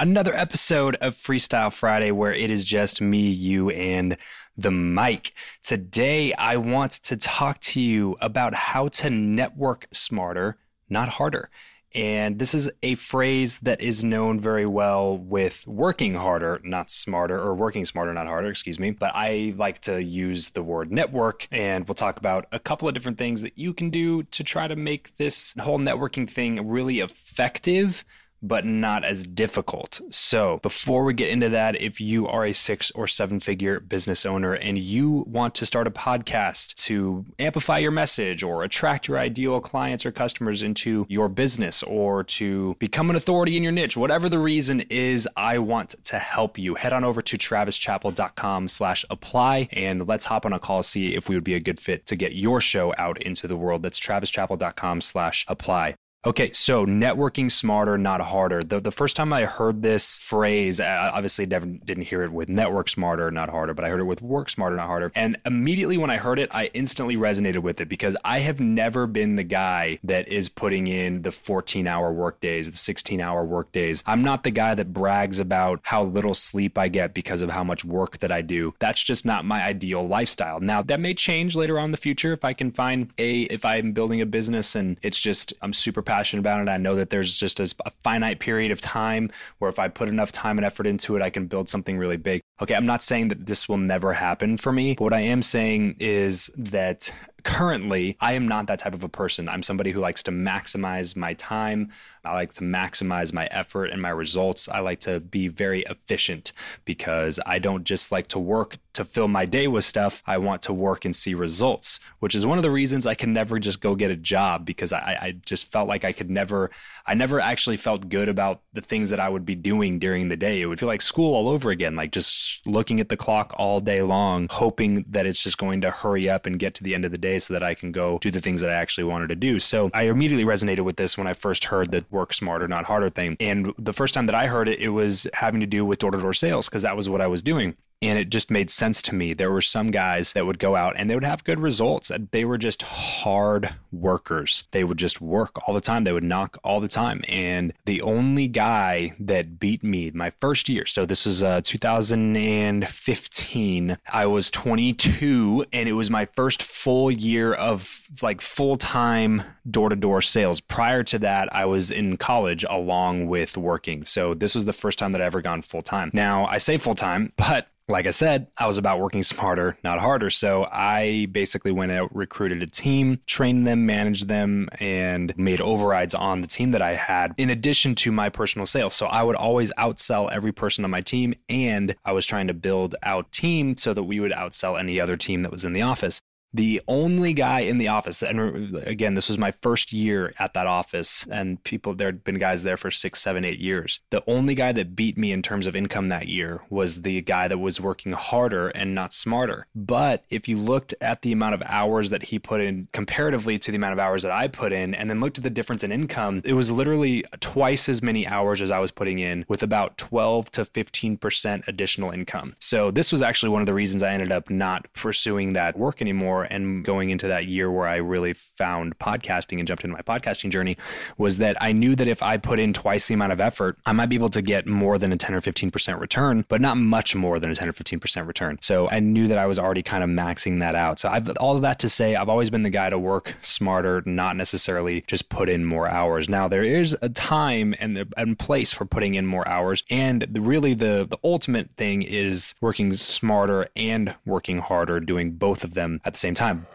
another episode of Freestyle Friday, where it is just me, you, and the mic. Today, I want to talk to you about how to network smarter, not harder. And this is a phrase that is known very well with working harder, not smarter, or working smarter, not harder, excuse me. But I like to use the word network, and we'll talk about a couple of different things that you can do to try to make this whole networking thing really effective but not as difficult. So, before we get into that, if you are a six or seven figure business owner and you want to start a podcast to amplify your message or attract your ideal clients or customers into your business or to become an authority in your niche, whatever the reason is, I want to help you. Head on over to travischappell.com slash apply and let's hop on a call, see if we would be a good fit to get your show out into the world. That's travischappell.com slash apply. Okay, so networking smarter, not harder. The, the first time I heard this phrase, I obviously never didn't hear it with network smarter, not harder, but I heard it with work smarter, not harder. And immediately when I heard it, I instantly resonated with it because I have never been the guy that is putting in the 14 hour work days, the 16 hour work days. I'm not the guy that brags about how little sleep I get because of how much work that I do. That's just not my ideal lifestyle. Now, that may change later on in the future if I can find a, if I'm building a business and it's just, I'm super passionate about it. I know that there's just a, a finite period of time where if I put enough time and effort into it, I can build something really big. Okay, I'm not saying that this will never happen for me, but what I am saying is that currently I am not that type of a person. I'm somebody who likes to maximize my time. I like to maximize my effort and my results. I like to be very efficient because I don't just like to work to fill my day with stuff. I want to work and see results, which is one of the reasons I can never just go get a job because I, I just felt like I could never, I never actually felt good about the things that I would be doing during the day. It would feel like school all over again, like just looking at the clock all day long, hoping that it's just going to hurry up and get to the end of the day so that I can go do the things that I actually wanted to do. So I immediately resonated with this when I first heard the work smarter, not harder thing. And the first time that I heard it, it was having to do with door to door sales because that was what I was doing. And it just made sense to me. There were some guys that would go out and they would have good results. They were just hard workers. They would just work all the time. They would knock all the time. And the only guy that beat me my first year, so this was uh, 2015, I was 22 and it was my first full year of like full time door to door sales. Prior to that, I was in college along with working. So this was the first time that I ever gone full time. Now, I say full time, but like I said, I was about working smarter, not harder. So I basically went out, recruited a team, trained them, managed them, and made overrides on the team that I had in addition to my personal sales. So I would always outsell every person on my team. And I was trying to build out team so that we would outsell any other team that was in the office the only guy in the office and again this was my first year at that office and people there had been guys there for six seven eight years. The only guy that beat me in terms of income that year was the guy that was working harder and not smarter. But if you looked at the amount of hours that he put in comparatively to the amount of hours that i put in and then looked at the difference in income it was literally twice as many hours as i was putting in with about 12 to 15% additional income. So this was actually one of the reasons i ended up not pursuing that work anymore and going into that year where I really found podcasting and jumped into my podcasting journey was that I knew that if I put in twice the amount of effort, I might be able to get more than a 10 or 15% return, but not much more than a 10 or 15% return. So I knew that I was already kind of maxing that out. So I've all of that to say, I've always been the guy to work smarter, not necessarily just put in more hours. Now there is a time and a place for putting in more hours. And the, really the, the ultimate thing is working smarter and working harder, doing both of them at the same same time.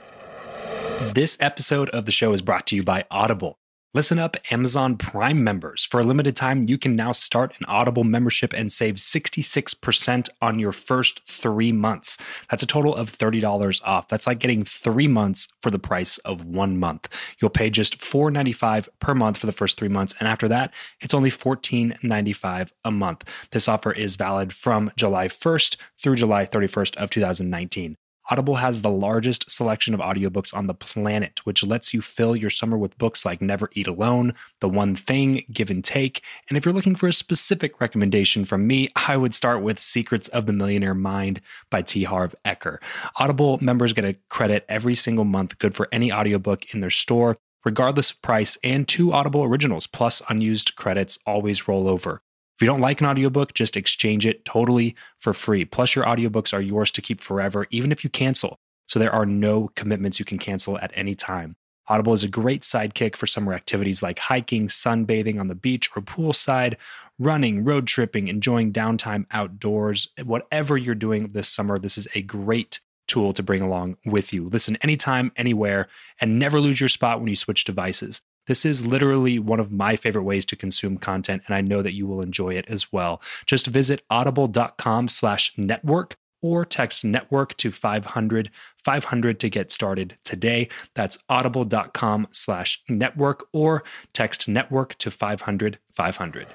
This episode of the show is brought to you by Audible. Listen up, Amazon Prime members. For a limited time, you can now start an Audible membership and save 66% on your first three months. That's a total of $30 off. That's like getting three months for the price of one month. You'll pay just $4.95 per month for the first three months. And after that, it's only $14.95 a month. This offer is valid from July 1st through July 31st of 2019. Audible has the largest selection of audiobooks on the planet, which lets you fill your summer with books like Never Eat Alone, The One Thing, Give and Take. And if you're looking for a specific recommendation from me, I would start with Secrets of the Millionaire Mind by T. Harv Eker. Audible members get a credit every single month, good for any audiobook in their store, regardless of price, and two Audible originals, plus unused credits always roll over. If you don't like an audiobook, just exchange it totally for free. Plus, your audiobooks are yours to keep forever, even if you cancel. So there are no commitments you can cancel at any time. Audible is a great sidekick for summer activities like hiking, sunbathing on the beach or poolside, running, road tripping, enjoying downtime outdoors. Whatever you're doing this summer, this is a great tool to bring along with you. Listen anytime, anywhere, and never lose your spot when you switch devices. This is literally one of my favorite ways to consume content, and I know that you will enjoy it as well. Just visit audible.com slash network or text network to 500 500 to get started today. That's audible.com slash network or text network to 500 500.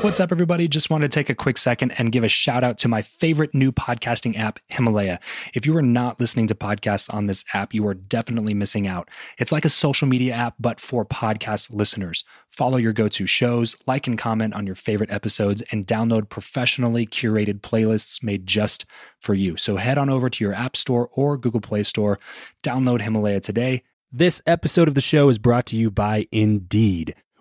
What's up, everybody? Just want to take a quick second and give a shout out to my favorite new podcasting app, Himalaya. If you are not listening to podcasts on this app, you are definitely missing out. It's like a social media app, but for podcast listeners. Follow your go to shows, like and comment on your favorite episodes, and download professionally curated playlists made just for you. So head on over to your App Store or Google Play Store, download Himalaya today. This episode of the show is brought to you by Indeed.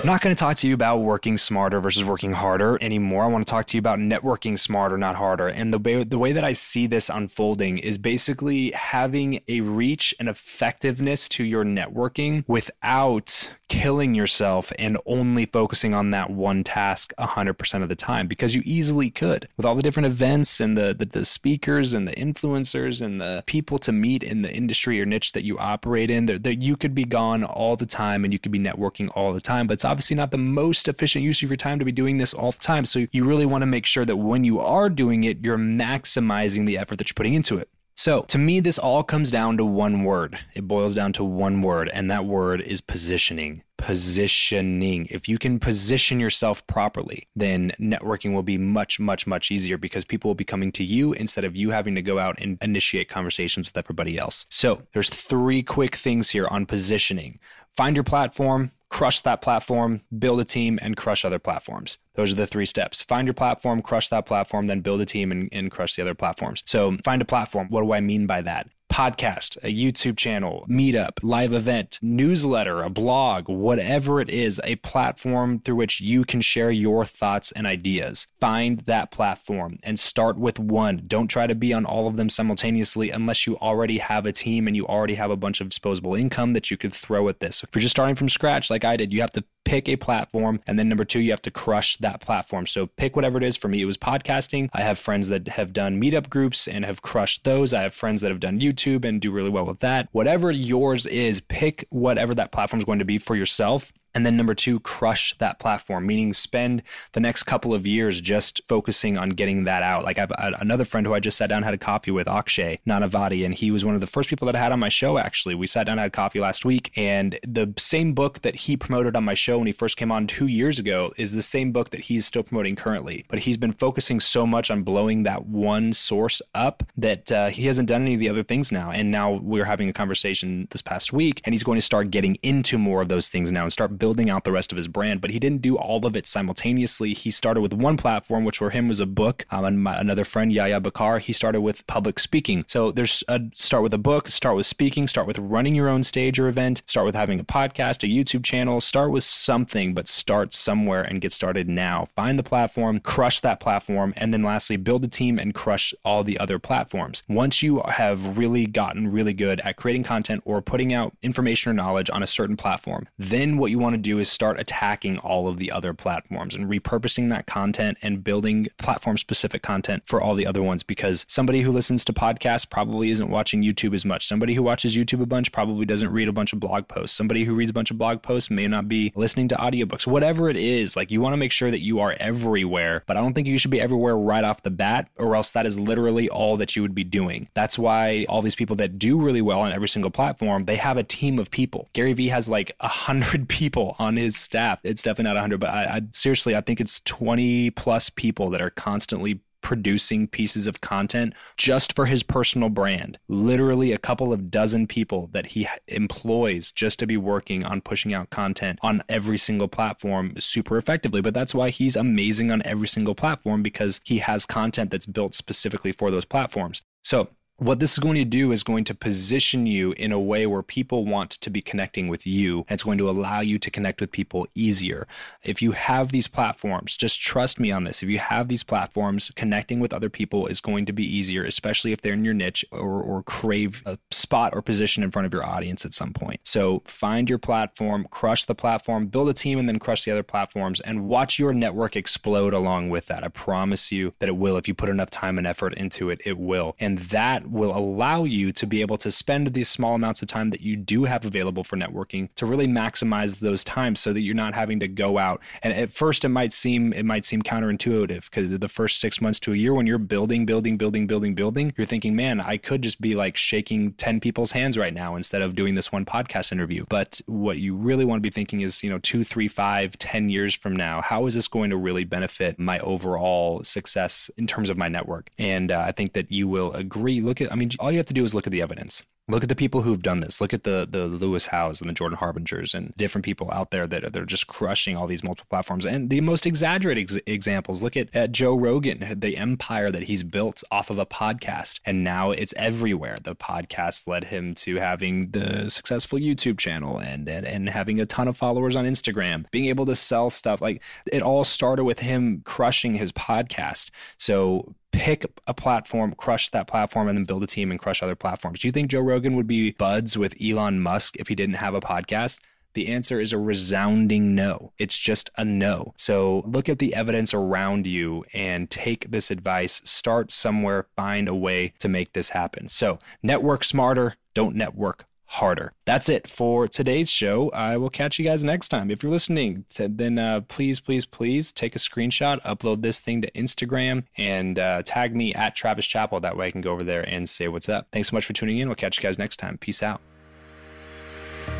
I'm not going to talk to you about working smarter versus working harder anymore. I want to talk to you about networking smarter, not harder. And the way, the way that I see this unfolding is basically having a reach and effectiveness to your networking without killing yourself and only focusing on that one task 100% of the time because you easily could. With all the different events and the, the, the speakers and the influencers and the people to meet in the industry or niche that you operate in, that you could be gone all the time and you could be networking all the time. But obviously not the most efficient use of your time to be doing this all the time. So you really want to make sure that when you are doing it, you're maximizing the effort that you're putting into it. So, to me, this all comes down to one word. It boils down to one word, and that word is positioning. Positioning. If you can position yourself properly, then networking will be much, much, much easier because people will be coming to you instead of you having to go out and initiate conversations with everybody else. So, there's three quick things here on positioning. Find your platform, crush that platform, build a team, and crush other platforms. Those are the three steps. Find your platform, crush that platform, then build a team and, and crush the other platforms. So find a platform. What do I mean by that? Podcast, a YouTube channel, meetup, live event, newsletter, a blog, whatever it is, a platform through which you can share your thoughts and ideas. Find that platform and start with one. Don't try to be on all of them simultaneously unless you already have a team and you already have a bunch of disposable income that you could throw at this. If you're just starting from scratch, like I did, you have to pick a platform and then number two you have to crush that platform. So pick whatever it is. For me it was podcasting. I have friends that have done meetup groups and have crushed those. I have friends that have done youtube and do really well with that. Whatever yours is, pick whatever that platform is going to be for yourself and then number two, crush that platform, meaning spend the next couple of years just focusing on getting that out. Like I've another friend who I just sat down had a coffee with, Akshay Nanavati, and he was one of the first people that I had on my show. Actually, we sat down had coffee last week, and the same book that he promoted on my show when he first came on two years ago is the same book that he's still promoting currently. But he's been focusing so much on blowing that one source up that uh, he hasn't done any of the other things now. And now we're having a conversation this past week, and he's going to start getting into more of those things now and start building out the rest of his brand, but he didn't do all of it simultaneously. He started with one platform, which for him was a book. Um, and my, another friend, Yahya Bakkar, he started with public speaking. So there's a start with a book, start with speaking, start with running your own stage or event, start with having a podcast, a YouTube channel, start with something, but start somewhere and get started now. Find the platform, crush that platform, and then lastly, build a team and crush all the other platforms. Once you have really gotten really good at creating content or putting out information or knowledge on a certain platform, then what you want to do is start attacking all of the other platforms and repurposing that content and building platform specific content for all the other ones because somebody who listens to podcasts probably isn't watching YouTube as much. Somebody who watches YouTube a bunch probably doesn't read a bunch of blog posts. Somebody who reads a bunch of blog posts may not be listening to audiobooks. Whatever it is, like you want to make sure that you are everywhere, but I don't think you should be everywhere right off the bat or else that is literally all that you would be doing. That's why all these people that do really well on every single platform, they have a team of people. Gary Vee has like a hundred people on his staff. It's definitely not 100, but I, I seriously, I think it's 20 plus people that are constantly producing pieces of content just for his personal brand. Literally a couple of dozen people that he employs just to be working on pushing out content on every single platform super effectively. But that's why he's amazing on every single platform because he has content that's built specifically for those platforms. So what this is going to do is going to position you in a way where people want to be connecting with you. And it's going to allow you to connect with people easier. If you have these platforms, just trust me on this. If you have these platforms, connecting with other people is going to be easier, especially if they're in your niche or, or crave a spot or position in front of your audience at some point. So find your platform, crush the platform, build a team, and then crush the other platforms and watch your network explode along with that. I promise you that it will. If you put enough time and effort into it, it will. And that will allow you to be able to spend these small amounts of time that you do have available for networking to really maximize those times so that you're not having to go out. And at first it might seem it might seem counterintuitive because the first 6 months to a year when you're building building building building building, you're thinking, "Man, I could just be like shaking 10 people's hands right now instead of doing this one podcast interview." But what you really want to be thinking is, you know, two, three, five, ten years from now, how is this going to really benefit my overall success in terms of my network? And uh, I think that you will agree. Look at, I mean, all you have to do is look at the evidence. Look at the people who've done this. Look at the the Lewis Howes and the Jordan Harbingers and different people out there that they're just crushing all these multiple platforms. And the most exaggerated ex- examples. Look at, at Joe Rogan, the empire that he's built off of a podcast, and now it's everywhere. The podcast led him to having the successful YouTube channel and and, and having a ton of followers on Instagram, being able to sell stuff. Like it all started with him crushing his podcast. So pick a platform, crush that platform, and then build a team and crush other platforms. Do you think Joe Rogan would be buds with Elon Musk if he didn't have a podcast? The answer is a resounding no. It's just a no. So look at the evidence around you and take this advice. Start somewhere, find a way to make this happen. So network smarter, don't network harder. That's it for today's show. I will catch you guys next time. If you're listening, then uh, please, please, please take a screenshot, upload this thing to Instagram, and uh, tag me at Travis Chappell. That way I can go over there and say what's up. Thanks so much for tuning in. We'll catch you guys next time. Peace out.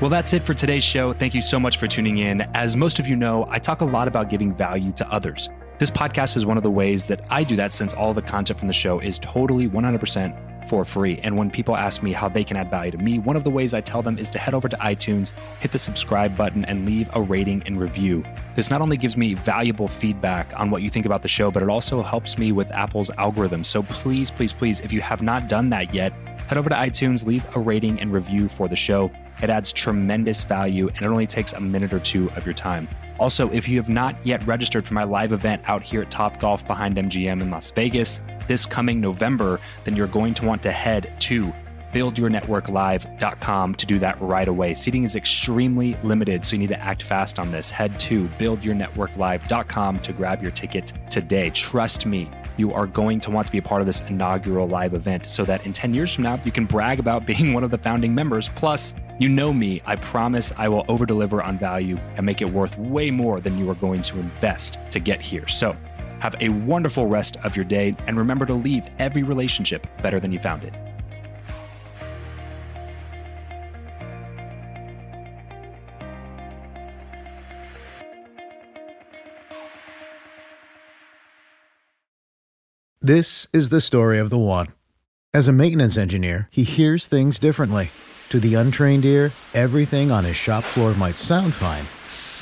Well, that's it for today's show. Thank you so much for tuning in. As most of you know, I talk a lot about giving value to others. This podcast is one of the ways that I do that since all the content from the show is totally 100% for free. And when people ask me how they can add value to me, one of the ways I tell them is to head over to iTunes, hit the subscribe button, and leave a rating and review. This not only gives me valuable feedback on what you think about the show, but it also helps me with Apple's algorithm. So please, please, please, if you have not done that yet, head over to iTunes, leave a rating and review for the show. It adds tremendous value and it only takes a minute or two of your time. Also, if you have not yet registered for my live event out here at Top Golf behind MGM in Las Vegas this coming November, then you're going to want to head to buildyournetworklive.com to do that right away. Seating is extremely limited, so you need to act fast on this. Head to buildyournetworklive.com to grab your ticket today. Trust me, you are going to want to be a part of this inaugural live event so that in 10 years from now, you can brag about being one of the founding members. Plus, you know me, I promise I will over deliver on value and make it worth way more than you are going to invest to get here. So, have a wonderful rest of your day and remember to leave every relationship better than you found it. This is the story of the one. As a maintenance engineer, he hears things differently. To the untrained ear, everything on his shop floor might sound fine,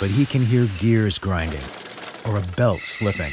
but he can hear gears grinding or a belt slipping.